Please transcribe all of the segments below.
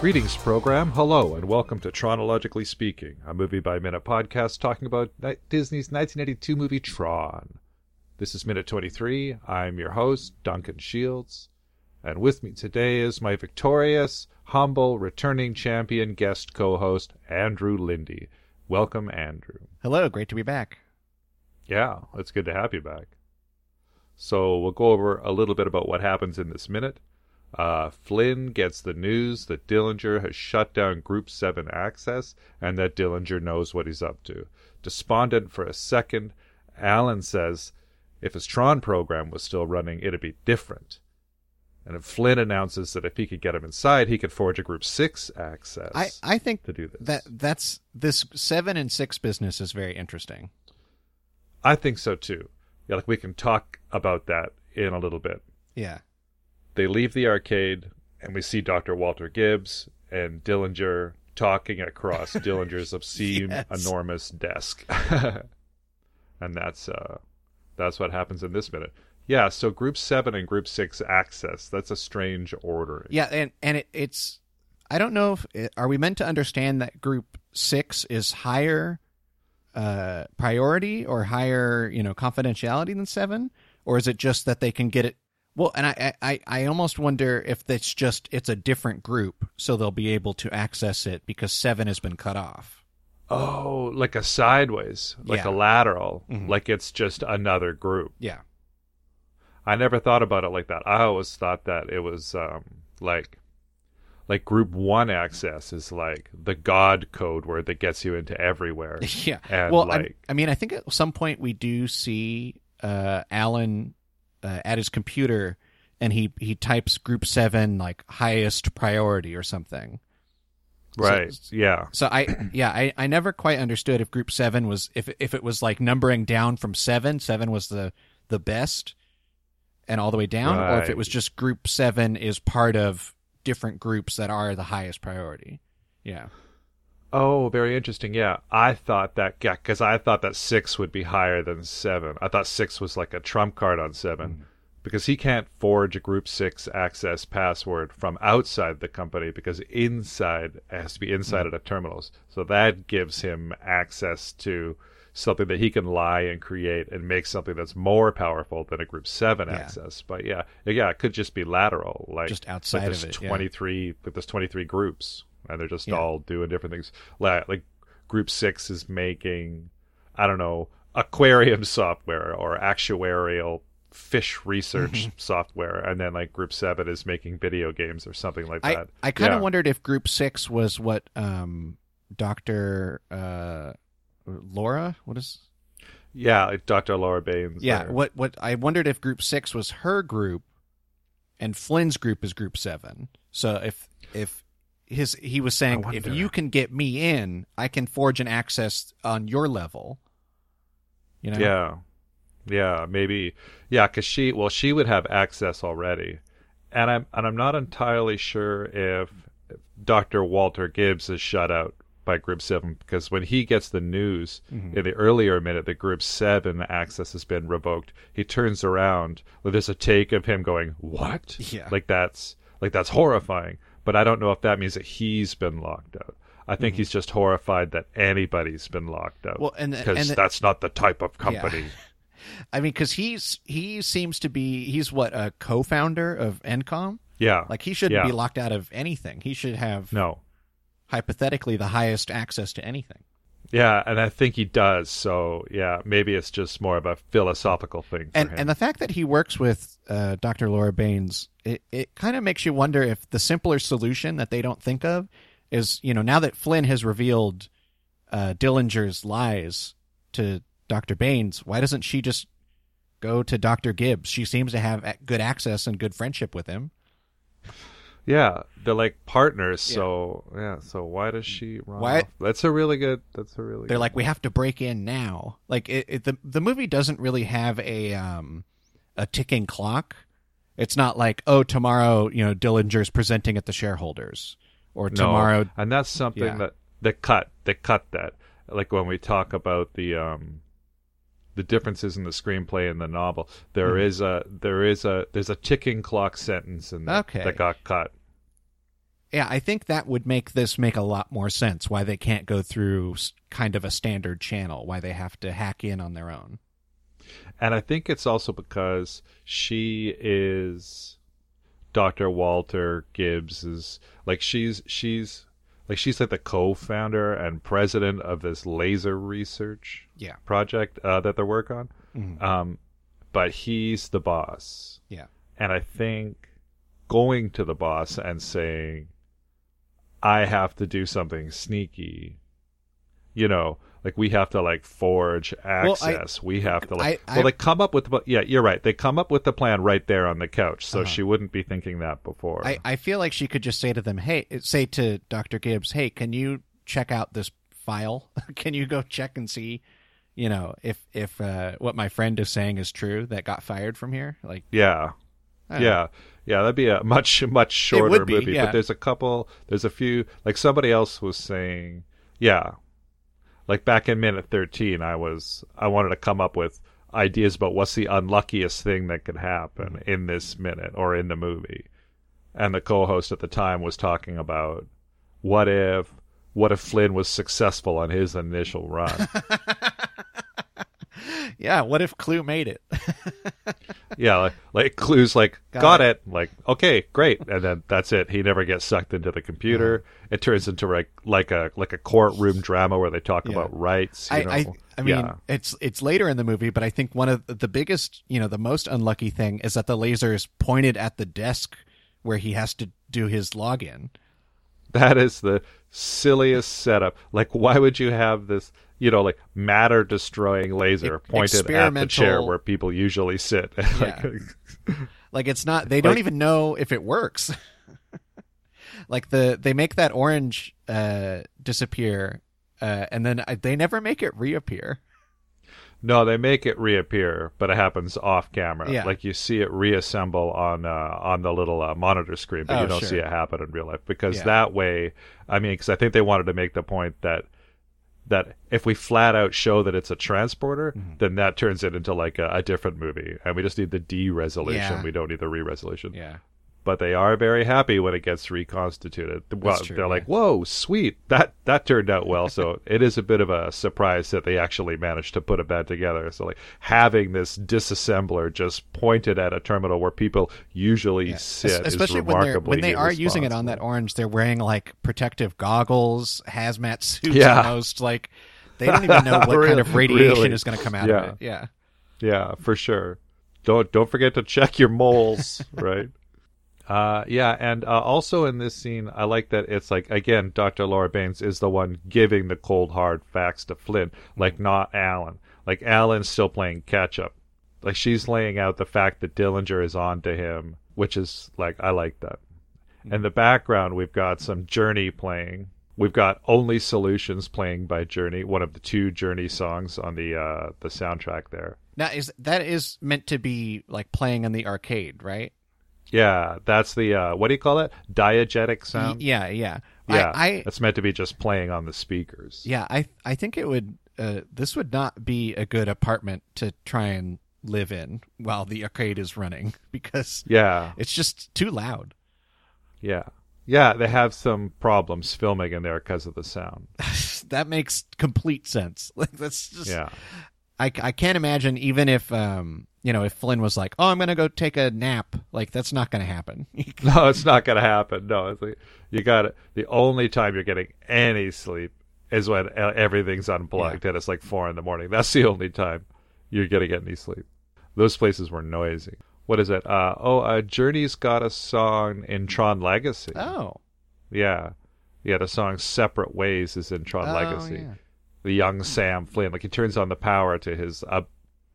Greetings, program. Hello, and welcome to Tronologically Speaking, a movie by minute podcast talking about Disney's 1982 movie Tron. This is Minute 23. I'm your host, Duncan Shields. And with me today is my victorious, humble, returning champion guest co host, Andrew Lindy. Welcome, Andrew. Hello, great to be back. Yeah, it's good to have you back. So, we'll go over a little bit about what happens in this minute. Uh, Flynn gets the news that Dillinger has shut down Group 7 access and that Dillinger knows what he's up to. Despondent for a second, Alan says if his Tron program was still running, it'd be different. And Flynn announces that if he could get him inside, he could forge a Group 6 access I, I think to do this. that that's this seven and six business is very interesting. I think so too. Yeah, like we can talk about that in a little bit. Yeah. They leave the arcade and we see Dr. Walter Gibbs and Dillinger talking across Dillinger's obscene, Yes. enormous desk. and that's uh that's what happens in this minute. Yeah, so group 7 and group 6 access. That's a strange order. Yeah, and and it, it's I don't know if it, are we meant to understand that group six is higher uh priority or higher you know confidentiality than seven, or is it just that they can get it? Well, and I I I almost wonder if it's just it's a different group, so they'll be able to access it because seven has been cut off. Oh, like a sideways, like Yeah. a lateral, Mhm. like it's just another group. Yeah. I never thought about it like that. I always thought that it was um, like like group one access is like the God code word that gets you into everywhere. yeah. And well, I- like I, mean, I think at some point we do see uh, Alan uh, at his computer, and he he types Group Seven like highest priority or something. so- right, yeah. So I yeah I, I never quite understood if Group Seven was if if it was like numbering down from seven, seven was the the best, and all the way down, or if it was just Group Seven is part of different groups that are the highest priority. Yeah. Oh, very interesting. Yeah, I thought that yeah, because I thought that six would be higher than seven. I thought six was like a trump card on 7 Mm-hmm. because he can't forge a group six access password from outside the company because inside it has to be inside Mm-hmm. of the terminals. So that gives him access to something that he can lie and create and make something that's more powerful than a group seven Yeah. access. But yeah, yeah, it could just be lateral, like Just outside like of it, yeah. Twenty three, like there's twenty three groups, and they're just Yeah. all doing different things. Like, like Group Six is making, I don't know, aquarium software or actuarial fish research Mm-hmm. software, and then like Group Seven is making video games or something like I, that. I kind of Yeah. wondered if Group Six was what um, Doctor uh, Lora. What is? Yeah, like Dr. Lora Baines. Yeah. there. What? What? I wondered if Group Six was her group, and Flynn's group is Group Seven. So if if his he was saying if you can get me in, I can forge an access on your level. You know. Yeah, yeah, maybe. Yeah, because she, well, she would have access already, and I'm and I'm not entirely sure if, Dr. Walter Gibbs is shut out by Group Seven because when he gets the news Mhm. in the earlier minute that Group Seven access has been revoked, he turns around. There's a take of him going, "What?" Yeah. like that's like that's horrifying. But I don't know if that means that he's been locked out. I think he's just horrified that anybody's been locked out. Mm-hmm. Well, and because that's not the type of company. I mean, because he's he seems to be he's what a co-founder of Encom. Yeah. Like he shouldn't Yeah. be locked out of anything. He should have no. hypothetically the highest access to anything. Yeah, and I think he does. So yeah, maybe it's just more of a philosophical thing for and him. and the fact that he works with uh, Dr. Lora Baines, it, it kind of makes you wonder if the simpler solution that they don't think of is, you know, now that Flynn has revealed uh, Dillinger's lies to Dr. Baines, why doesn't she just go to Dr. Gibbs? She seems to have good access and good friendship with him. yeah, they're like partners. So yeah, so why does she run Why- off? That's a really good. That's a really. They're like, we have to break in now. Like it, it, the the movie doesn't really have a um a ticking clock. It's not like oh tomorrow you know Dillinger's presenting at the shareholders or No, tomorrow and that's something Yeah. that they cut. They cut that. Like when we talk about the um, the differences in the screenplay and the novel, there is Mhm. a there is a there's a ticking clock sentence in there Okay. that got cut. Yeah, I think that would make this make a lot more sense. Why they can't go through kind of a standard channel. Why they have to hack in on their own. And I think it's also because she is Dr. Walter Gibbs is like she's she's like she's like the co-founder and president of this laser research Yeah. project uh, that they're working on. Mhm. Um, but he's the boss, Yeah. and I think going to the boss and saying, "I have to do something sneaky," you know, like we have to like forge Well, I- access. we have to like. I- I- well, they come up with the. Yeah, you're right. They come up with the plan right there on the couch, so Uh-huh. she wouldn't be thinking that before. I, I feel like she could just say to them, "Hey, say to Doctor Gibbs, hey, can you check out this file? can you go check and see, you know, if if uh, what my friend is saying is true that got fired from here? Like, yeah. Don't know. Yeah, yeah, that'd be a much much shorter be, movie. yeah. But there's a couple. There's a few. Like somebody else was saying, yeah, like back in minute thirteen, I was I wanted to come up with ideas about what's the unluckiest thing that could happen in this minute or in the movie, and the co-host at the time was talking about what if what if Flynn was successful on his initial run. yeah. What if CLU made it? yeah, like, like CLU's like Got got, it. it. like okay, great, and then that's it. He never gets sucked into the computer. Uh-huh. It turns into like like a like a courtroom drama where they talk Yeah. about rights. You I, know? I, I mean, yeah. it's it's later in the movie, but I think one of the biggest, you know, the most unlucky thing is that the laser is pointed at the desk where he has to do his login. that is the silliest setup. Like, why would you have this? You know, like matter destroying laser Ex- pointed at the chair where people usually sit. Yeah. Like it's not they don't Like- even know if it works. like the they make that orange uh disappear uh and then I, they never make it reappear. No, they make it reappear, but it happens off camera. Yeah. Like you see it reassemble on uh, on the little uh, monitor screen, but Oh, you don't sure. see it happen in real life because Yeah. that way, I mean, because I think they wanted to make the point that that if we flat out show that it's a transporter, Mm-hmm. then that turns it into like a, a different movie, and we just need the D resolution. Yeah. We don't need the re resolution. Yeah. But they are very happy when it gets reconstituted. Well, true, they're yeah. like, "Whoa, sweet! That that turned out well." so it is a bit of a surprise that they actually managed to put it back together. So like having this disassembler just pointed at a terminal where people usually sit, Es- especially is when they're when they are using it on that orange, they're wearing like protective goggles, hazmat suits Yeah. almost. Like they don't even know what kind of radiation really. is going to come out Yeah. of it. Yeah. Yeah, for sure. Don't don't forget to check your moles, right? Uh, yeah, and uh, also in this scene, I like that it's like again, Dr. Lora Baines is the one giving the cold hard facts to Flynn, like not Alan. Like Alan's still playing catch up. Like she's laying out the fact that Dillinger is on to him, which is like I like that. In the background, we've got some Journey playing. We've got Only Solutions playing by Journey, one of the two Journey songs on the uh, the soundtrack there. Now is that is meant to be like playing in the arcade, right? Yeah, that's the uh, what do you call it? Diegetic sound. yeah, yeah. yeah, I, I that's meant to be just playing on the speakers. yeah, I I think it would uh this would not be a good apartment to try and live in while the arcade is running because yeah, it's just too loud. yeah, yeah. They have some problems filming in there because of the sound. that makes complete sense. Like that's just Yeah, I, I can't imagine even if um you know if Flynn was like oh I'm gonna go take a nap like that's not gonna happen no, it's not gonna happen. No, it's like, you got it. The only time you're getting any sleep is when e- everything's unplugged and it's like four in the morning. That's the only time you're gonna get any sleep. Those places were noisy. What is it? Uh, oh, uh, Journey's got a song in Tron Legacy. oh Yeah. Yeah, the song Separate Ways is in Tron Oh, Legacy. yeah. The young Sam Flynn, like he turns on the power to his uh,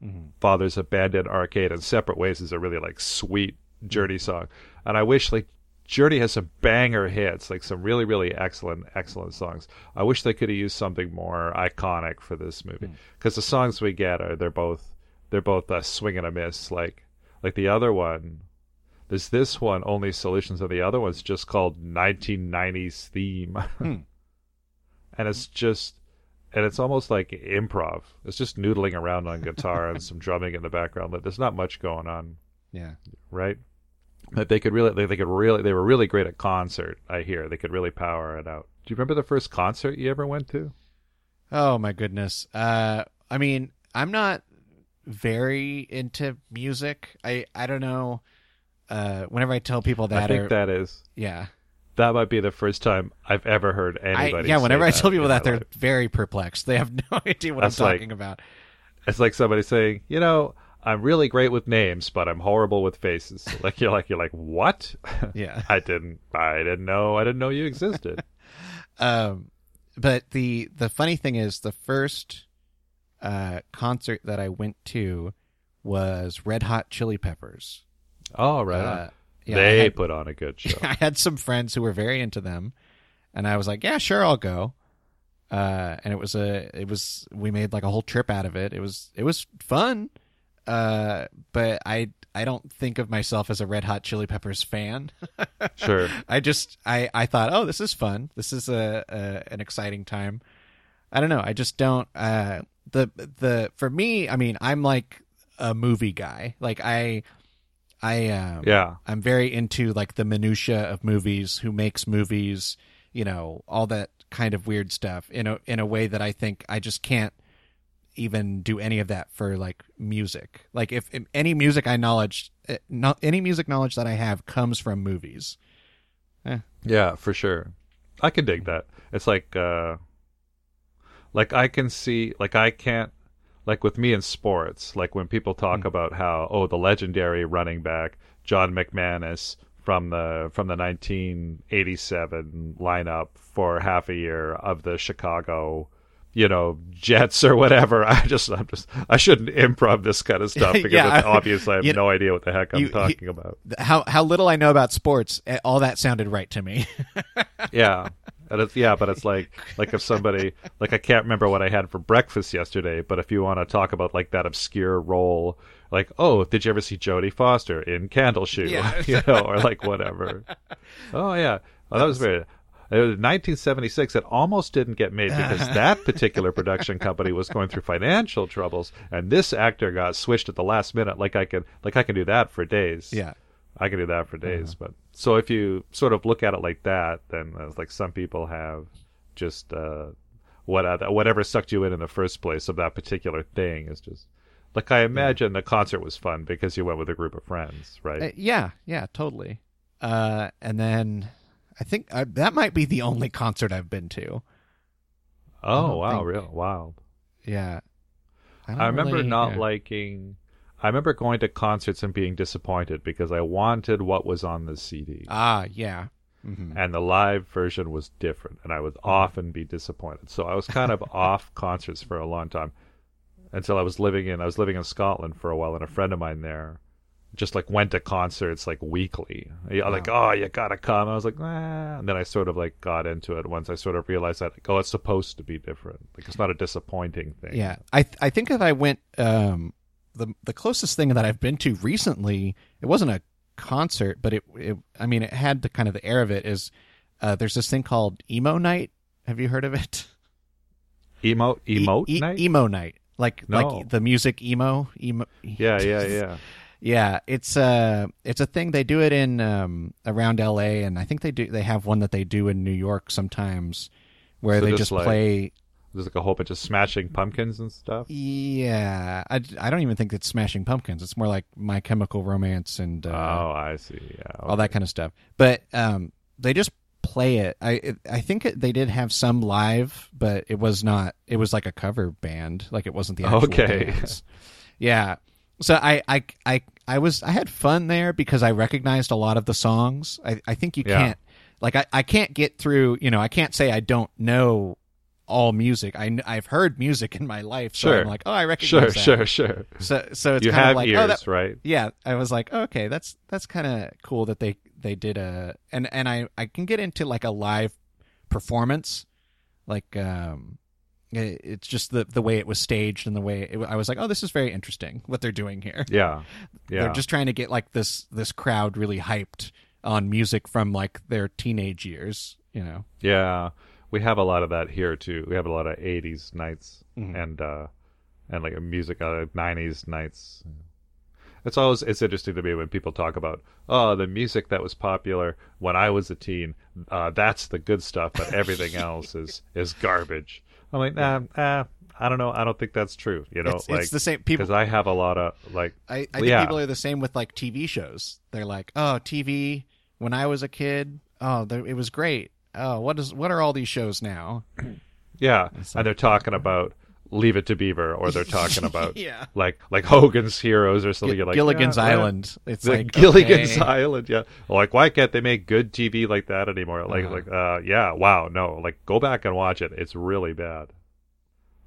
Mhm. father's abandoned arcade, and Separate Ways is a really like sweet Journey song. And I wish like Journey has some banger hits, like some really, really excellent, excellent songs. I wish they could have used something more iconic for this movie because the songs we get are they're both they're both a swing and a miss. Like like the other one, there's this one only solutions, and the other one's just called 1990s theme, and it's just and it's almost like improv. It's just noodling around on guitar and some drumming in the background. But there's not much going on, yeah right? That they could really, they, they could really, they were really great at concert. I hear they could really power it out. Do you remember the first concert you ever went to? Oh my goodness. Uh, I mean, I'm not very into music. I I don't know. Uh, whenever I tell people that, I think or, that is yeah, that might be the first time I've ever heard I, anybody. yeah. say Whenever I tell people that, they're life. very perplexed. They have no idea what That's I'm like- talking about. It's like somebody saying, you know, I'm really great with names, but I'm horrible with faces. Like you're like you're like what? Yeah. I didn't I didn't know I didn't know you existed. Um, but the the funny thing is, the first uh, concert that I went to was Red Hot Chili Peppers. oh right. Uh, yeah, they had- put on a good show. I had some friends who were very into them, and I was like, "Yeah, sure, I'll go." Uh, and it was a, it was we made like a whole trip out of it. It was it was fun, uh, but I I don't think of myself as a Red Hot Chili Peppers fan. sure. I just I I thought, oh, this is fun. This is a, a an exciting time. I don't know. I just don't. Uh, the the for me, I mean, I'm like a movie guy. Like I I um, Yeah. I'm very into like the minutia of movies, who makes movies, you know, all that kind of weird stuff in a in a way that I think I just can't even do any of that for like music. Like if, if any music I knowledge, eh, not any music knowledge that I have comes from movies. Yeah, for sure. I can dig that. It's like uh like I can see like I can't like with me in sports, like when people talk Hmm. about how oh the legendary running back John McManus from the from the 1987 lineup for half a year of the Chicago you know Jets or whatever. I just I'm just I shouldn't improv this kind of stuff because Yeah, obviously I have you know, no idea what the heck I'm you- you- talking about. How how little I know about sports, eh, all that sounded right to me. Yeah. And it's yeah, but it's like like if somebody like I can't remember what I had for breakfast yesterday, but if you want to talk about like that obscure role, like oh, did you ever see Jodie Foster in Candle Shoe? Yeah. you know, or like whatever. oh yeah, oh, that was very. It was 1976. It almost didn't get made because that particular production company was going through financial troubles, and this actor got switched at the last minute. Like I can, like I can do that for days. yeah. I can do that for days. But so if you sort of look at it like that, then like some people have just uh, what uh, whatever sucked you in in the first place of that particular thing is just like I imagine the concert was fun because you went with a group of friends, right? Uh, yeah, yeah, totally. Uh, and then I think uh, that might be the only concert I've been to. oh wow, think- real wild. Yeah, don't I remember really- not yeah. liking. I remember going to concerts and being disappointed because I wanted what was on the CD. Ah, yeah. Mhm. and the live version was different and i would Mm-hmm. often be disappointed so i was kind of off concerts for a long time until i was living in i was living in scotland for a while and a friend of mine there just like went to concerts like weekly yeah, like oh you gotta come i was like ah. and then i sort of like got into it once i sort of realized that like, oh it's supposed to be different like it's not a disappointing thing Yeah, I th- I think if I went um the the closest thing that I've been to recently, it wasn't a concert, but it, it I mean it had the kind of the air of it is uh there's this thing called emo night. Have you heard of it? emo emote E- e- night emo night. Like No. like the music emo emo yeah yeah yeah Yeah, it's a it's a thing they do it in um around LA and I think they do they have one that they do in New York sometimes where So they just just like- play there's like a whole bunch of smashing pumpkins and stuff Yeah, I, I don't even think it's Smashing Pumpkins. It's more like My Chemical Romance and uh, oh i see yeah all that kind of stuff. But um, they just play it. I it, I think it, they did have some live, but it was not. It was like a cover band. Like it wasn't the actual Okay. Yeah. So I, I I I was I had fun there because I recognized a lot of the songs. I I think you Yeah. can't like I I can't get through. You know I can't say I don't know all music. I I've heard music in my life, so Sure. I'm like, oh, I sure recognize that. sure sure sure. So so it's you kind of like, ears oh, that, right yeah. I was like, oh, okay, that's that's kind of cool that they they did a and and I I can get into like a live performance, like um, it- it's just the the way it was staged and the way it, I was like, oh, this is very interesting what they're doing here. Yeah, yeah. They're just trying to get like this this crowd really hyped on music from like their teenage years, you know. yeah. We have a lot of that here too. We have a lot of '80s nights Mhm. and uh, and like a music uh, '90s nights. it's always it's interesting to me when people talk about oh the music that was popular when I was a teen. Uh, that's the good stuff, but everything else is is garbage. I'm like, nah, ah, I don't know. I don't think that's true. You know, It's, like it's the same. People, because I have a lot of like I, I think yeah. people are the same with like TV shows. They're like, oh, TV. When I was a kid, oh, there- it was great. Oh, what is what are all these shows now? Yeah, It's and they're talking about Leave It to Beaver, or they're talking about Yeah. like like Hogan's Heroes or something. You're like Gilligan's yeah, yeah. Island. It's The like Gilligan's okay. Island, yeah. Like, why can't they make good TV like that anymore? Like, Uh-huh. like, uh, yeah, wow, no, like, go back and watch it. It's really bad.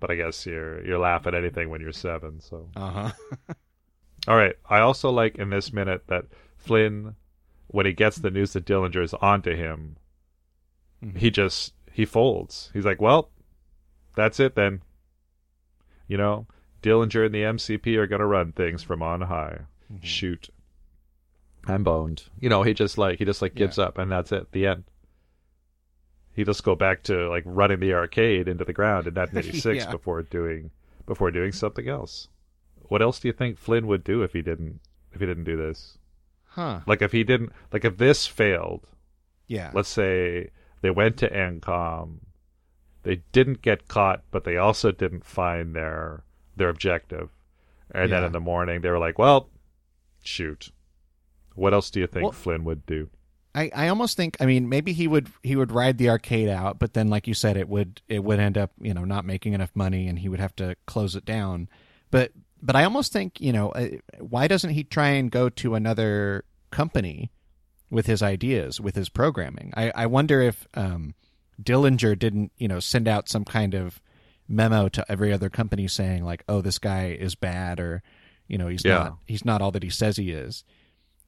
But I guess you're you're laughing at anything when you're seven. So, Uh-huh. all right. I also like in this minute that Flynn, when he gets the news that Dillinger is onto him, Mhm. he just he folds. He's like, well, that's it then. You know, Dillinger and the MCP are gonna run things from on high. Mm-hmm. Shoot, I'm boned. You know, he just like he just like gives up, and that's it. The end. He just go back to like running the arcade into the ground in 1986 Yeah. before doing before doing something else. What else do you think Flynn would do if he didn't if he didn't do this? Huh. Like if he didn't like if this failed, Yeah. let's say they went to Encom, they didn't get caught, but they also didn't find their their objective, and then in the morning they were like, "Well, shoot, what else do you think Well- Flynn would do?" I, I almost think I mean maybe he would he would ride the arcade out, but then like you said, it would it would end up you know not making enough money, and he would have to close it down. But but I almost think you know uh, why doesn't he try and go to another company with his ideas with his programming? I I wonder if um, Dillinger didn't you know send out some kind of memo to every other company saying like oh this guy is bad or you know he's Yeah. not he's not all that he says he is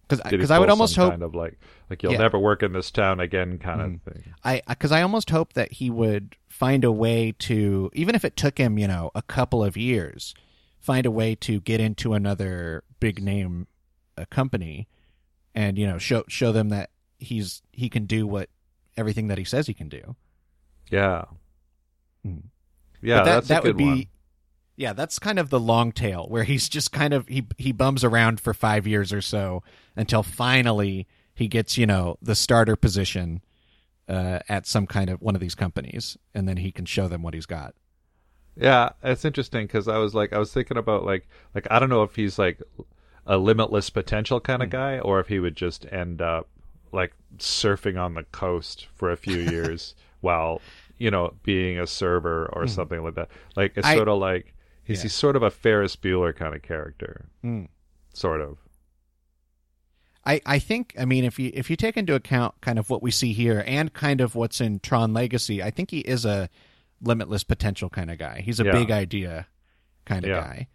because I would almost hope kind of like like you'll Yeah. Never work in this town again kind of thing. I because I almost hope that he would find a way to even if it took him you know a couple of years, find a way to get into another big name uh, company, and you know show show them that he's he can do what everything that he says he can do. Yeah, Hmm. yeah, But that, that's that would be. one. Yeah, that's kind of the long tail where he's just kind of he he bums around for five years or so until finally he gets you know the starter position uh, at some kind of one of these companies, and then he can show them what he's got. Yeah, it's interesting because I was like, I was thinking about like, like I don't know if he's like a limitless potential kind of Hmm. guy, or if he would just end up like surfing on the coast for a few years while you know being a server or something like that. Like it's. I- sort of like he's Yeah. he's sort of a Ferris Bueller kind of character, Hmm. sort of. I, I think I mean if you if you take into account kind of what we see here and kind of what's in Tron Legacy, I think he is a limitless potential kind of guy. He's a Yeah. big idea kind of Yeah. guy.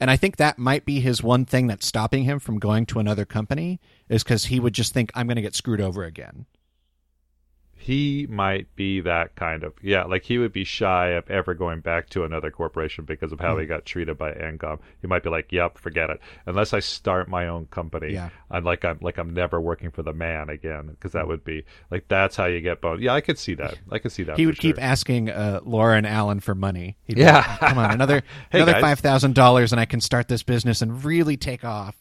And I think that might be his one thing that's stopping him from going to another company is cuz he would just think I'm going to get screwed over again. He might be that kind of yeah like he would be shy of ever going back to another corporation because of how Hmm. they got treated by Encom. He might be like, "Yep, forget it. Unless I start my own company, Yeah. I'm like I'm like I'm never working for the man again." Because that would be like that's how you get boned. Yeah, I could see that. I could see that. he would keep asking uh, Lora and Alan for money. He'd be Yeah. like, come on, another Hey, another guys. five thousand dollars, and I can start this business and really take off.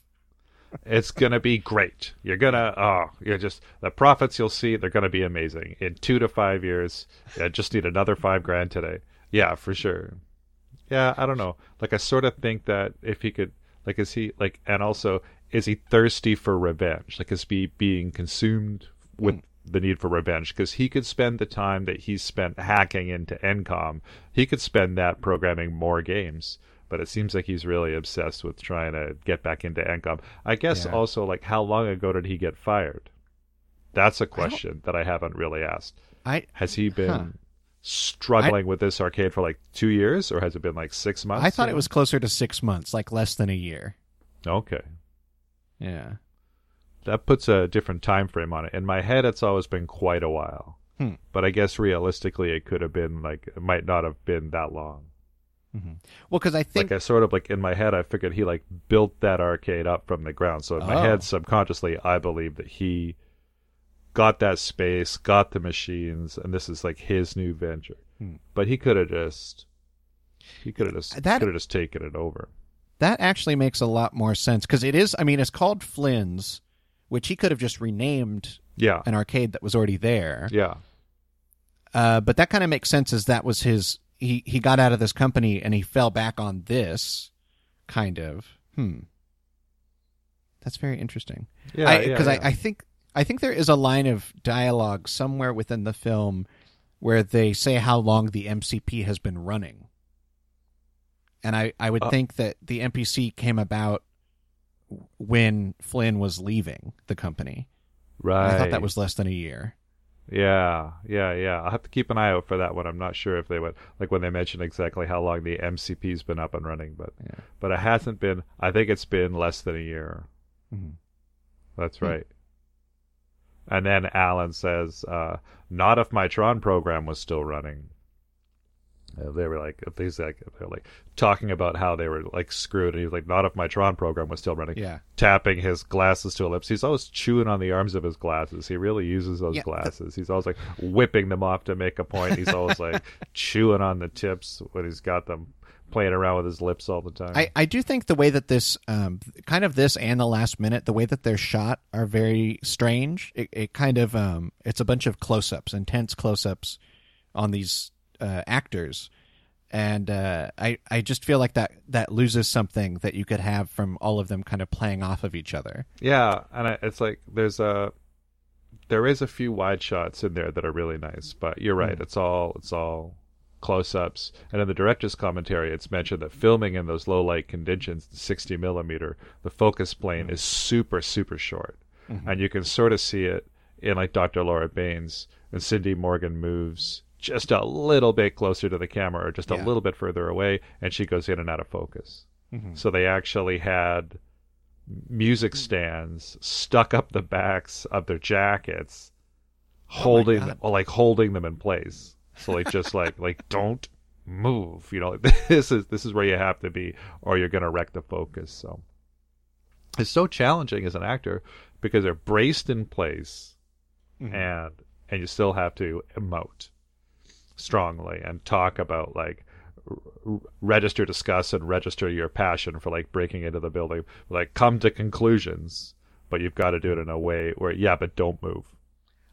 It's gonna be great. You're gonna oh, you're just the profits you'll see. They're gonna be amazing in two to five years. I just need another five grand today. Yeah, for sure. Yeah, I don't know. Like I sort of think that if he could, like, is he like, and also is he thirsty for revenge? Like, is he being consumed with the need for revenge? Because he could spend the time that he spent hacking into Encom, he could spend that programming more games. But it seems like he's really obsessed with trying to get back into Encom. I guess Yeah. also like how long ago did he get fired? That's a question that I haven't really asked. I Has he been Huh. struggling with this arcade for like two years, or has it been like six months? I thought or- it was closer to six months, like less than a year. okay. Yeah. That puts a different time frame on it. In my head, it's always been quite a while, Hmm. but I guess realistically, it could have been like it might not have been that long. Well, because I think like I sort of like in my head, I figured he like built that arcade up from the ground. So in my Oh. head, subconsciously, I believe that he got that space, got the machines, and this is like his new venture. Hmm. But he could have just he could have just That- could have just taken it over. That actually makes a lot more sense because it is. I mean, it's called Flynn's, which he could have just renamed Yeah. an arcade that was already there. Yeah. Uh, but that kind of makes sense as that was his. He he got out of this company and he fell back on this, kind of. Hmm. That's very interesting. Yeah. yeah, because yeah. I, I think I think there is a line of dialogue somewhere within the film where they say how long the MCP has been running, and I I would Uh. think that the NPC came about when Flynn was leaving the company. right. I thought that was less than a year. Yeah, yeah, yeah. I'll have to keep an eye out for that one. I'm not sure if they would like when they mentioned exactly how long the MCP's been up and running, but Yeah. but it hasn't been. I think it's been less than a year. Mhm. That's Hmm. right. And then Alan says, uh, "Not if my Tron program was still running." Uh, they were like, things like they're like talking about how they were like screwed, and he was like, "Not if my Tron program was still running." Yeah. tapping his glasses to a lips. He's always chewing on the arms of his glasses. He really uses those Yeah, glasses. He's always like whipping them off to make a point. He's always like chewing on the tips when he's got them playing around with his lips all the time. I, I do think the way that this um, kind of this and the last minute the way that they're shot are very strange it, it kind of um, it's a bunch of close-ups intense close-ups on these uh, actors and uh, I, I just feel like that that loses something that you could have from all of them kind of playing off of each other yeah, and I, it's like there's a there is a few wide shots in there that are really nice, but you're right. Mm. It's all it's all close-ups. And in the director's commentary, it's mentioned that filming in those low light conditions, 60 millimeter, the focus plane is super super short. Mhm. and you can sort of see it in like Dr. Lora Baines and Cindy Morgan moves just a little bit closer to the camera or just a little bit further away and she goes in and out of focus. Mhm. So they actually had music stands stuck up the backs of their jackets holding God. or like holding them in place. So like just like like don't move, you know. This is this is where you have to be or you're going to wreck the focus. So it's so challenging as an actor because they're braced in place Mhm. and and you still have to emote strongly and talk about like register discuss and register your passion for like breaking into the building. Like come to conclusions but you've got to do it in a way where yeah but don't move.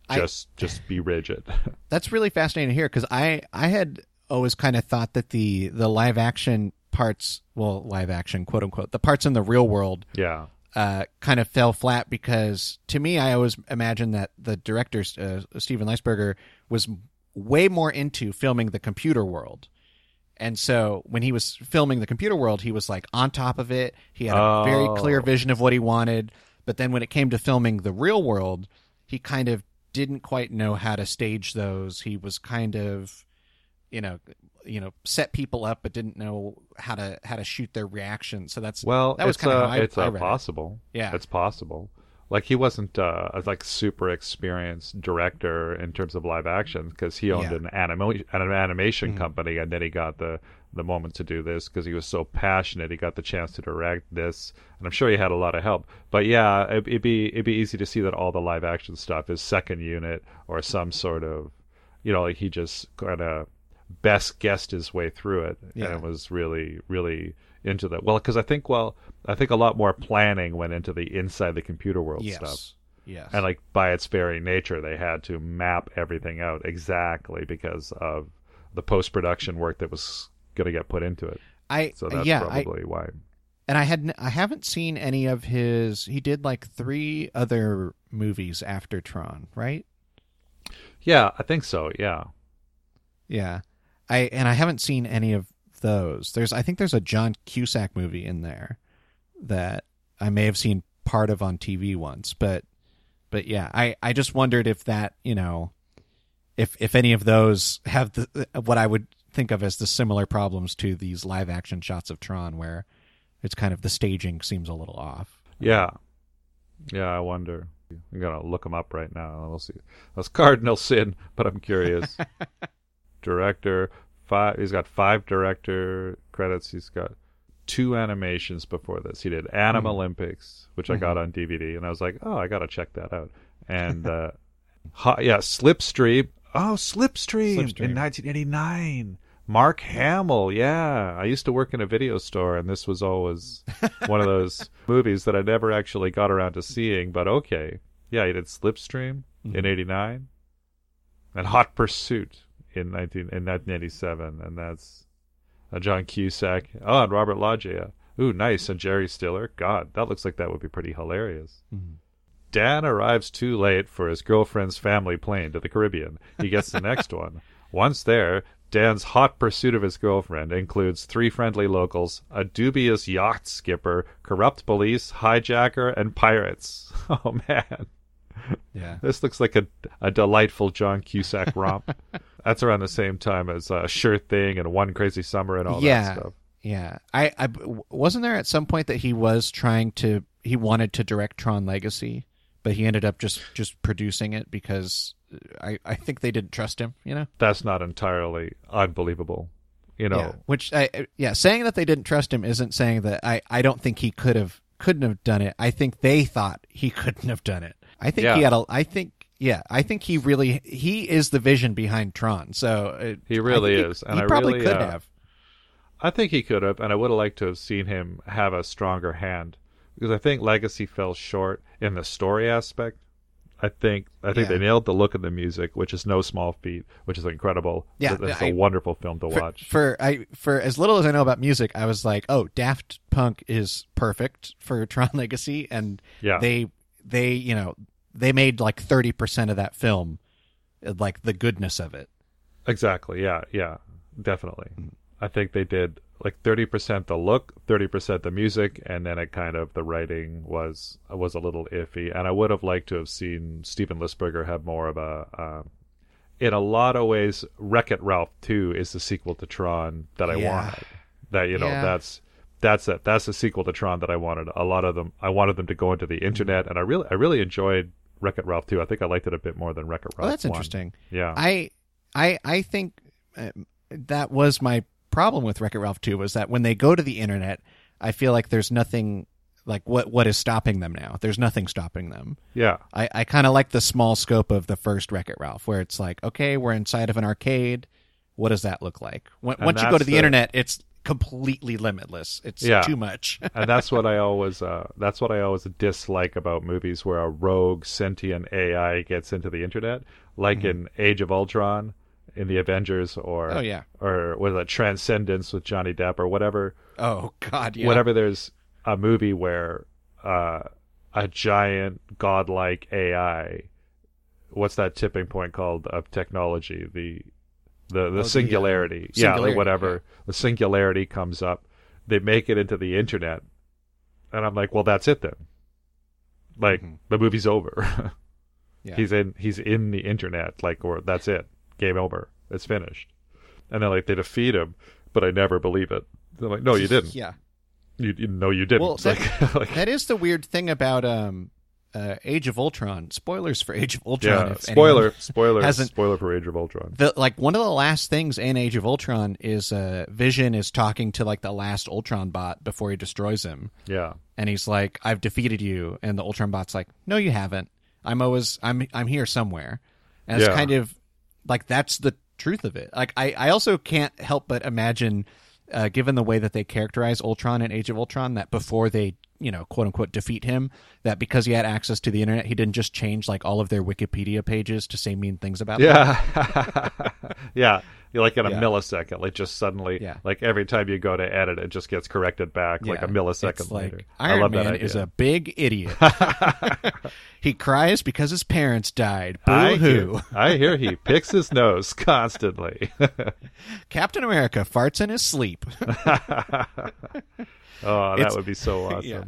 I- just just be rigid. That's really fascinating to hear because I I had always kind of thought that the the live action parts well live action quote unquote the parts in the real world yeah. uh, kind of fell flat because to me I always imagined that the director uh, Steven Lisberger was way more into filming the computer world. And so when he was filming the computer world, he was like on top of it. He had a very Oh. clear vision of what he wanted. But then when it came to filming the real world, he kind of didn't quite know how to stage those. He was kind of, you know, you know, set people up, but didn't know how to how to shoot their reaction. So that's well That was it's kinda uh, how I- it's I read it. possible yeah, it's possible like he wasn't uh, a like super experienced director in terms of live action because he owned Yeah. an, anima- an animation Mhm. company and then he got the the moment to do this because he was so passionate he got the chance to direct this and i'm sure he had a lot of help but yeah it, it'd be it'd be easy to see that all the live action stuff is second unit or some sort of you know like he just kind of best guessed his way through it Yeah. and it was really really into that well because i think well i think a lot more planning went into the inside the computer world yes, stuff. Yes, and like by its very nature they had to map everything out exactly because of the post-production work that was going to get put into it. I so that's yeah, I, probably why. And I had I haven't seen any of his. He did like three other movies after Tron, right? yeah i think so yeah. Yeah, I and I haven't seen any of those. There's I think there's a John Cusack movie in there that I may have seen part of on TV once, but but yeah, I I just wondered if that you know if if any of those have the what I would think of as the similar problems to these live action shots of Tron where it's kind of the staging seems a little off. yeah. Yeah i wonder. I'm gonna look him up right now. We'll see. That's cardinal sin but i'm curious. Director five he's got five director credits he's got two animations before this he did anim Mhm. olympics which i got on dvd and i was like oh i gotta check that out and uh ha- yeah slipstream oh slipstream, Slipstream. in 1989 Mark Hamill, yeah. I used to work in a video store, and this was always one of those movies that I never actually got around to seeing. But okay, yeah, he did Slipstream in '89 and Hot Pursuit in 19 in 1987, and that's uh, John Cusack. Oh, and Robert Loggia. Ooh, nice. And Jerry Stiller. God, that looks like that would be pretty hilarious. Dan arrives too late for his girlfriend's family plane to the Caribbean. He gets the next one. Once there, Dan's hot pursuit of his girlfriend includes three friendly locals, a dubious yacht skipper, corrupt police, hijacker, and pirates. Oh man, Yeah. this looks like a, a delightful John Cusack romp. That's around the same time as uh, Sure Thing and One Crazy Summer and all Yeah. that stuff. Yeah, I, I wasn't there at some point that he was trying to he wanted to direct Tron Legacy, but he ended up just just producing it because I I think they didn't trust him. You know, That's not entirely unbelievable. You know, yeah. Which I I- yeah, saying that they didn't trust him isn't saying that I I don't think he could have couldn't have done it. I think they thought he couldn't have done it. I think he had a. I think yeah, I think he really he is the vision behind Tron. So it, He really is, He, and he I probably really, could uh, have. I think he could have, and I would have liked to have seen him have a stronger hand because I think Legacy fell short in the story aspect. I think I think Yeah. they nailed the look of the music, which is no small feat, which is incredible. Yeah, it's a wonderful film to for, watch. for I for as little as I know about music, I was like, oh, Daft Punk is perfect for Tron Legacy, and Yeah. they they you know they made like thirty percent of that film, uh, like the goodness of it. Exactly. Yeah. Yeah. Definitely. I think they did like thirty percent the look, thirty percent the music, and then it kind of the writing was was a little iffy. And I would have liked to have seen Steven Lisberger have more of a. Um, in a lot of ways, Wreck It Ralph Two is the sequel to Tron that I Yeah. wanted. That you know Yeah. that's that's it. That's the sequel to Tron that I wanted. A lot of them, I wanted them to go into the internet, and I really I really enjoyed Wreck It Ralph Two. I think I liked it a bit more than Wreck It Ralph. Oh, that's 1. interesting. Yeah. I I I think uh, that was my problem with Wreck It Ralph 2 was that when they go to the internet, I feel like there's nothing like what what is stopping them now. There's nothing stopping them. yeah. I, I kind of like the small scope of the first Wreck It Ralph, where it's like, okay, we're inside of an arcade. What does that look like? When, once you go to the, the- internet, it's completely limitless. It's Yeah. too much. and that's what I always uh, that's what I always dislike about movies where a rogue sentient AI gets into the internet, like in Age of Ultron, in the Avengers, or Mm-hmm. Oh, yeah. or was it Transcendence with Johnny Depp or whatever. oh God, yeah. Whenever there's a movie where uh, a giant godlike AI, what's that tipping point called of technology? The the the uh, singularity, yeah, singularity, the whatever the singularity comes up. They make it into the internet, and I'm like, well, that's it then. Like Mhm. the movie's over. Yeah. He's in he's in the internet, like or that's it. Game over. It's finished. And then like they defeat him, but I never believe it. They're like, no, you didn't. Yeah. You, you no, you didn't. Well, like, like That is the weird thing about um, uh, Age of Ultron. Spoilers for Age of Ultron. yeah, spoiler, spoiler, hasn't- spoiler for Age of Ultron. The, like one of the last things in Age of Ultron is uh, Vision is talking to like the last Ultron bot before he destroys him, Yeah, and he's like, "I've defeated you," and the Ultron bot's like, "No, you haven't. I'm always I'm I'm here somewhere," and it's Yeah. kind of like that's the truth of it. Like I I also can't help but imagine, uh, given the way that they characterize Ultron in Age of Ultron, that before they you know quote unquote defeat him, that because he had access to the internet, he didn't just change like all of their Wikipedia pages to say mean things about them. yeah, yeah. You're like in a Yeah. millisecond, like just suddenly, Yeah. like every time you go to edit, it just gets corrected back like a millisecond It's later. Like, I Iron love Man that idea. is a big idiot. he cries because his parents died. I Boo hear, hoo. I hear he picks his nose constantly. Captain America farts in his sleep. oh, that It's- would be so awesome. yeah.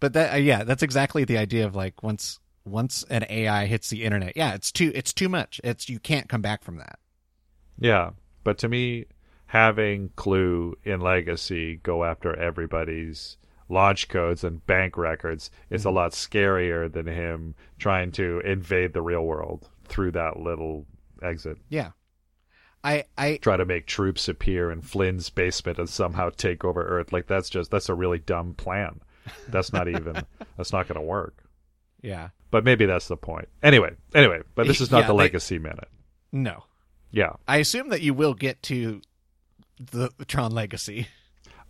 But that uh, yeah, that's exactly the idea of like once once an AI hits the internet, yeah, it's too it's too much. It's you can't come back from that. Yeah, but to me, having CLU in Legacy go after everybody's launch codes and bank records is a Mm-hmm. lot scarier than him trying to invade the real world through that little exit. Yeah. I I Try to make troops appear in Flynn's basement and somehow take over Earth. Like that's just that's a really dumb plan. That's not even that's not going to work. yeah. But maybe that's the point. Anyway, anyway, but this is not Yeah, the they- legacy minute. No. Yeah. I assume that you will get to the Tron Legacy.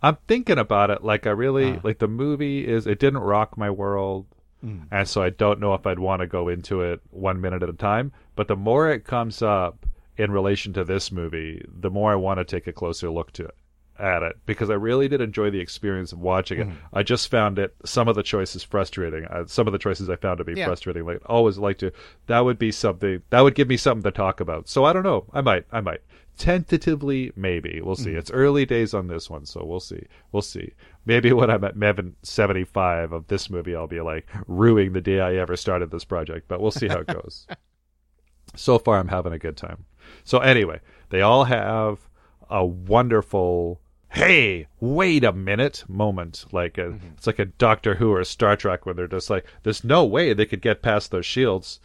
I'm thinking about it. Like I really Uh. like the movie is. It didn't rock my world, Mm. and so I don't know if I'd want to go into it one minute at a time. But the more it comes up in relation to this movie, the more I want to take a closer look to it at it because I really did enjoy the experience of watching it. I just found it some of the choices frustrating. Uh, some of the choices I found to be Yeah. frustrating. Like always like to that would be something that would give me something to talk about. So I don't know. I might. I might. Tentatively, maybe we'll see. It's early days on this one, so we'll see. We'll see. Maybe when I'm at Mevin seventy five of this movie, I'll be like ruining the day I ever started this project. But we'll see how it goes. so far, I'm having a good time. So anyway, they all have a wonderful hey wait a minute moment. Like a, it's like a doctor who or star trek where they're just like there's no way they could get past those shields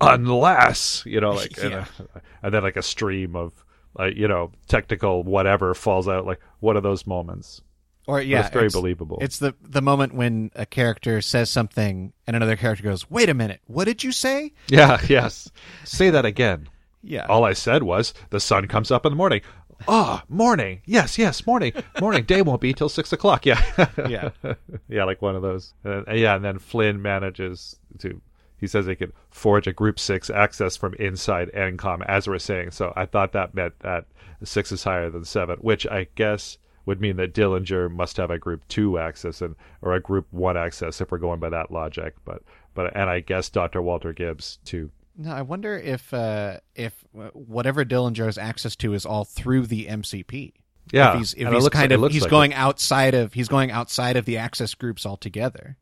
unless you know like and, Yeah. uh, and then like a stream of like you know technical whatever falls out. Like what are those moments? Or yeah, it's very believable. It's the the moment when a character says something and another character goes, "Wait a minute, what did you say?" yeah yes. Say that again. Yeah. all i said was the sun comes up in the morning ah morning yes yes morning morning day won't be till six o'clock yeah yeah. yeah, like one of those. Uh, yeah, and then Flynn manages to. He says they could forge a Group Six access from inside Encom, as we're saying. So I thought that meant that six is higher than seven, which I guess would mean that Dillinger must have a Group Two access and or a Group One access if we're going by that logic. But but and I guess Doctor Walter Gibbs too. No, I wonder if uh, if uh, whatever Dillinger has access to is all through the MCP. Yeah, if he's, if he's kind it of he's like going it. outside of he's going outside of the access groups altogether.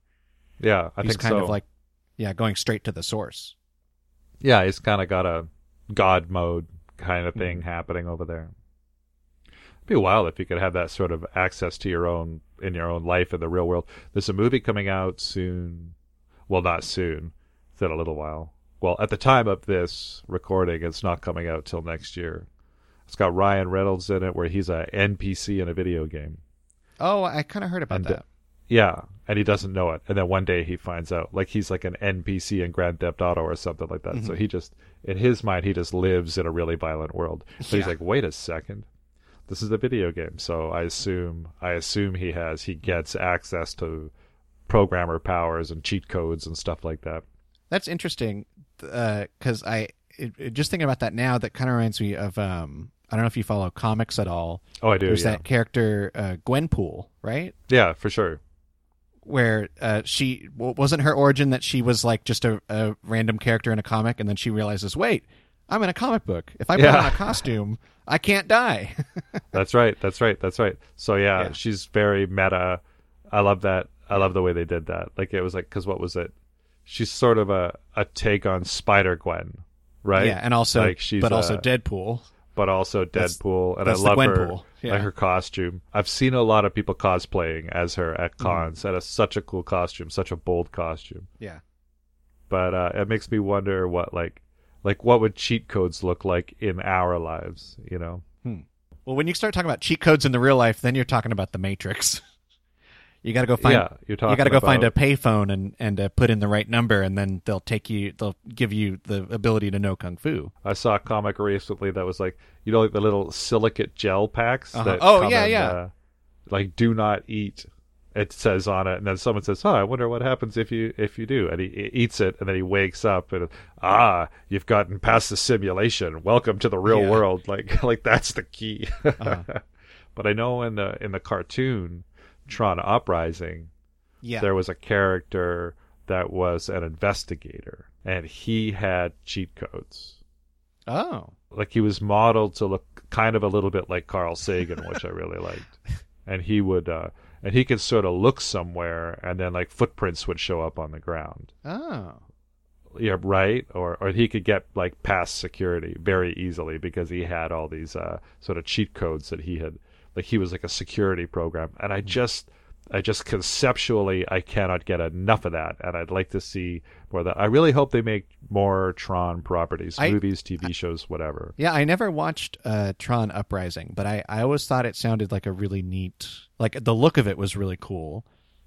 Yeah, I he's think kind so. of like yeah, going straight to the source. yeah, he's kind of got a god mode kind of thing happening over there. It'd be wild if you could have that sort of access to your own in your own life in the real world. There's a movie coming out soon. Well, not soon. It's in a little while. Well, at the time of this recording, it's not coming out till next year. It's got Ryan Reynolds in it, where he's a NPC in a video game. Oh, I kind of heard about And, uh, that. Yeah, and he doesn't know it. And then one day he finds out, like he's like an NPC in Grand Theft Auto or something like that. So he just, in his mind, he just lives in a really violent world. But he's like, wait a second, this is a video game. So I assume, I assume he has, he gets access to programmer powers and cheat codes and stuff like that. That's interesting because I it, it- just thinking about that now. That kind of reminds me of um, I don't know if you follow comics at all. Oh, I do. There's yeah. that character uh, Gwenpool, right? yeah, for sure. Where uh, she wasn't her origin that she was like just a, a random character in a comic, and then she realizes, wait, I'm in a comic book. If I put Yeah. on a costume, I can't die. That's right. That's right. That's right. So yeah, Yeah. she's very meta. I love that. I love the way they did that. Like it was like because what was it? She's sort of a a take on Spider Gwen, right? Yeah, and also, Like, she's but also a- Deadpool. but also That's- Deadpool, and that's I love her yeah. like her costume. I've seen a lot of people cosplaying as her at Mm-hmm. cons, and it's such a cool costume, such a bold costume. Yeah. But uh, it makes me wonder what like like what would cheat codes look like in our lives, you know? Hmm. Well, when you start talking about cheat codes in the real life, then you're talking about the Matrix. you got to go find yeah, you're talking. you got to go find a payphone and and uh, put in the right number, and then they'll take you. They'll give you the ability to know kung fu. I saw a comic recently that was like you know like the little silicate gel packs Uh-huh. that Oh, come yeah, in, yeah. uh, like do not eat. It says on it, and then someone says, "Oh, I wonder what happens if you if you do." And he, he eats it, and then he wakes up, and ah, you've gotten past the simulation. Welcome to the real Yeah. world. Like like that's the key. Uh-huh. but I know in the in the cartoon Tron Uprising, Yeah. there was a character that was an investigator, and he had cheat codes oh. like he was modeled to look kind of a little bit like Carl Sagan, which I really liked. And he would, uh, and he could sort of look somewhere, and then like footprints would show up on the ground. Oh. Yeah, right. Or or he could get like past security very easily because he had all these uh, sort of cheat codes that he had. Like he was like a security program, and I just. I just conceptually I cannot get enough of that, and I'd like to see more of that. I really hope they make more Tron properties, I- movies, TV shows, whatever. Yeah, I never watched uh, Tron Uprising, but I, I always thought it sounded like a really neat, like the look of it was really cool.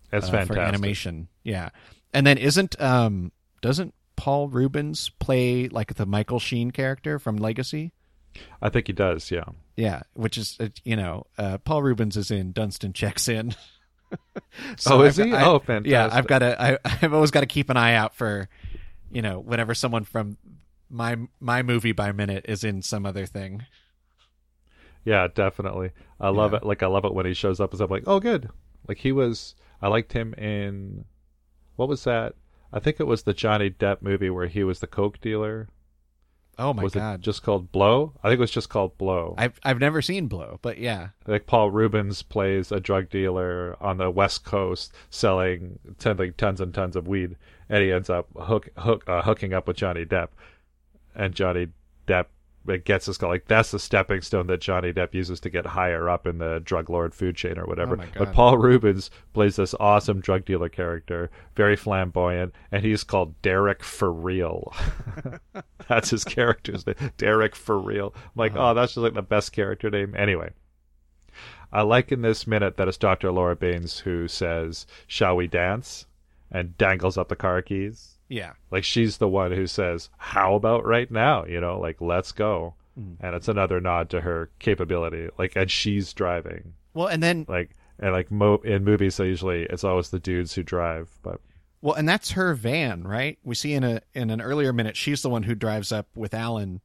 That's uh, fantastic. for animation. Yeah, and then isn't um doesn't Paul Reubens play like the Michael Sheen character from Legacy? I think he does. Yeah. Yeah, which is uh, you know, uh, Paul Reubens is in Dunston checks in. Oh, is I've he? I- Oh, fantastic. Yeah, I've got to. I, I've always got to keep an eye out for, you know, whenever someone from my my movie by minute is in some other thing. Yeah, definitely. I love Yeah. it. Like I love it when he shows up as I'm like, oh, good. Like he was. I liked him in. What was that? I think it was the Johnny Depp movie where he was the coke dealer. Oh my was it just called Blow? I think it was just called Blow. I've I've never seen Blow, but yeah, like Paul Reubens plays a drug dealer on the West Coast selling ton, like, tons and tons of weed, and he ends up hook, hook, uh, hooking up with Johnny Depp, and Johnny Depp it gets this call like that's the stepping stone that Johnny Depp uses to get higher up in the drug lord food chain or whatever. Oh but Paul Reubens plays this awesome drug dealer character, very flamboyant, and he's called Derek Foreal. that's his character's name, Derek Foreal. I'm like, Uh-huh. oh, that's just like the best character name. Anyway, I like in this minute that it's Dr. Lora Baines who says, "Shall we dance?" and dangles up the car keys. Yeah, Like she's the one who says, "How about right now?" You know, like let's go. Mm. And it's another nod to her capability. Like, and she's driving. well, and then Like, and like mo- in movies, they usually it's always the dudes who drive. But well, and that's her van, right? We see in a in an earlier minute, she's the one who drives up with Alan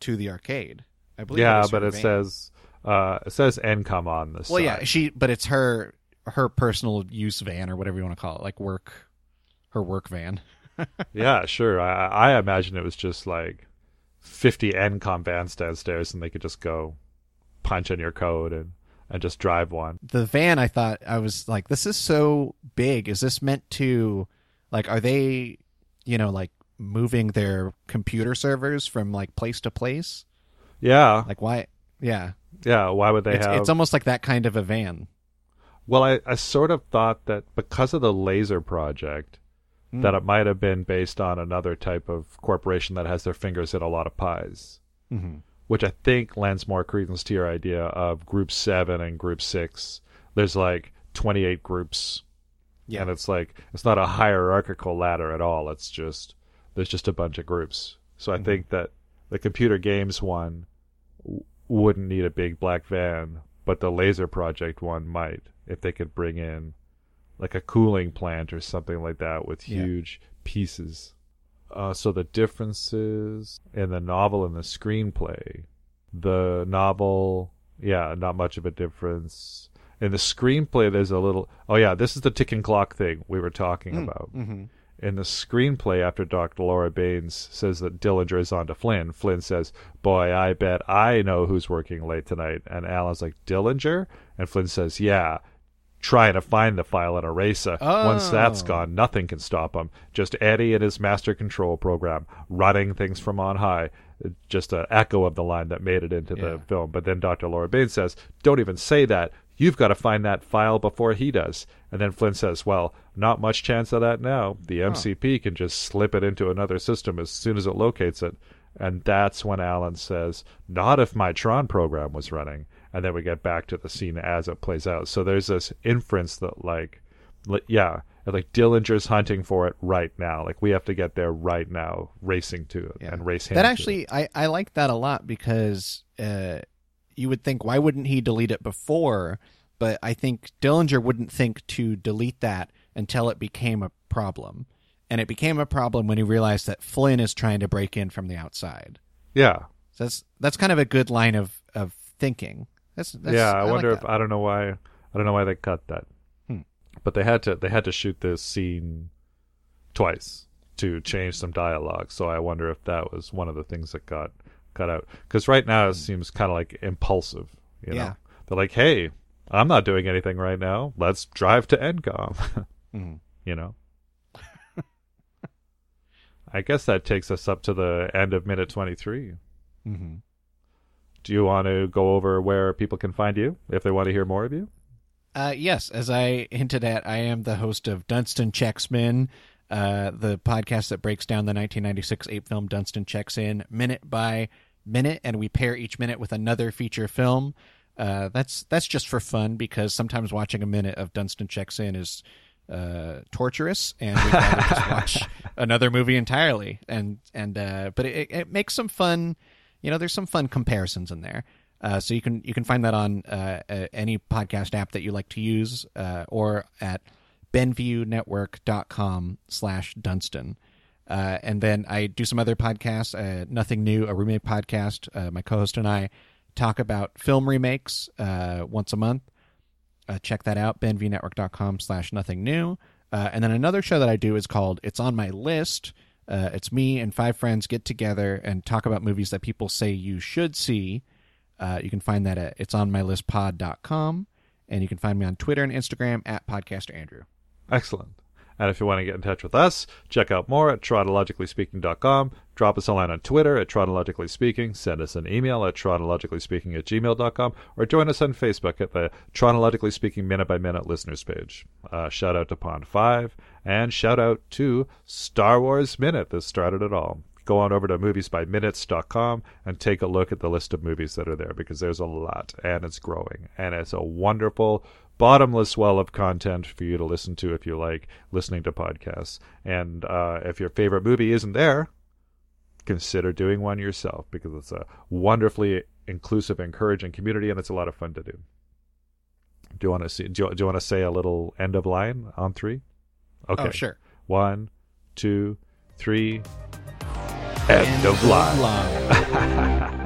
to the arcade. I believe. yeah, but it van. says uh it says Encom on this. Well, yeah, she, but it's her her personal use van or whatever you want to call it, like work, her work van. Yeah, sure. I I imagine it was just like fifty Encom vans downstairs, and they could just go punch in your code and and just drive one. The van, I thought I was like, this is so big. Is this meant to, like, are they, you know, like moving their computer servers from like place to place? Yeah, Like, why? Yeah, yeah. Why would they it's, have? it's almost like that kind of a van. Well, I, I sort of thought that because of the laser project, Hmm. that it might have been based on another type of corporation that has their fingers in a lot of pies, Mm-hmm. which I think lends more credence to your idea of Group Seven and Group Six. There's like 28 groups, Yeah. and it's like it's not a hierarchical ladder at all. It's just there's just a bunch of groups. So I Mhm. think that the computer games one w- wouldn't need a big black van, but the laser project one might if they could bring in like a cooling plant or something like that with Yeah. huge pieces. Uh, so the differences in the novel and the screenplay. The novel, yeah, not much of a difference. In the screenplay, there's a little. Oh yeah, this is the ticking clock thing we were talking about Mm-hmm. in the screenplay after Dr. Lora Baines says that Dillinger is on to Flynn, Flynn says, Boy, I bet I know who's working late tonight. And Alan's like, Dillinger? And Flynn says, Yeah. Trying to find the file and erase it. Once that's oh. gone, nothing can stop him. Just Eddie and his master control program, running things from on high. Just an echo of the line that made it into the Yeah. film. But then Dr. Lora Baines says, Don't even say that. You've got to find that file before he does. And then Flynn says, Well, not much chance of that now. The MCP can just slip it into another system as soon as it locates it. And that's when Alan says, Not if my Tron program was running. And then we get back to the scene as it plays out. So there's this inference that, like, li- yeah, like Dillinger's hunting for it right now. Like we have to get there right now, racing to it Yeah. and race him. That actually, I, I like that a lot because uh, you would think, why wouldn't he delete it before? But I think Dillinger wouldn't think to delete that until it became a problem. And it became a problem when he realized that Flynn is trying to break in from the outside. yeah, So that's that's kind of a good line of, of thinking. That's, that's yeah. I, like wonder if. I don't know why I don't know why they cut that, Hmm. but they had to they had to shoot this scene twice to change some dialogue. So I wonder if that was one of the things that got cut out. Because right now it seems kind of like impulsive. You know, Hmm. They're like, "Hey, I'm not doing anything right now. Let's drive to Encom." Mhm. you know. I guess that takes us up to the end of minute 23. Mhm. Do you want to go over where people can find you if they want to hear more of you? Uh, yes, as I hinted at, I am the host of Dunston Checks In, uh, the podcast that breaks down the 1996 ape film Dunston Checks In minute by minute, and we pair each minute with another feature film. Uh, that's that's just for fun because sometimes watching a minute of Dunston Checks In is uh, torturous, and rather just watch another movie entirely. And and uh, but it, it makes some fun you know, there's some fun comparisons in there. Uh, so you can you can find that on uh, any podcast app that you like to use, uh, or at benviewnetwork.com slash Dunston. Uh, and then I do some other podcasts. Uh, Nothing New, a remake podcast. Uh, my co-host and I talk about film remakes once a month. Check that out, benvnetwork.com slash nothing new. And then another show that I do is called It's On My List. Uh, it's me and five friends get together and talk about movies that people say you should see. Uh, you can find that at itsonmylistpod.com. And you can find me on Twitter and Instagram at Podcaster Andrew. Excellent. And if you want to get in touch with us, check out more at tronologicallyspeaking.com. Drop us a line on Twitter at tronologicallyspeaking. Send us an email at tronologicallyspeaking at gmail.com. Or join us on Facebook at the Tronologically Speaking Minute by Minute listeners page. Uh, shout out to Pond 5 and shout out to Star Wars Minute that started it all. Go on over to moviesbyminutes.com and take a look at the list of movies that are there because there's a lot and it's growing. And it's a wonderful bottomless well of content for you to listen to if you like listening to podcasts. And uh, if your favorite movie isn't there, consider doing one yourself because it's a wonderfully inclusive, encouraging community, and it's a lot of fun to do. Do you want to see? Do you, do you want to say a little end of line on three? Okay, Oh, sure. One, two, three. End, of line. line.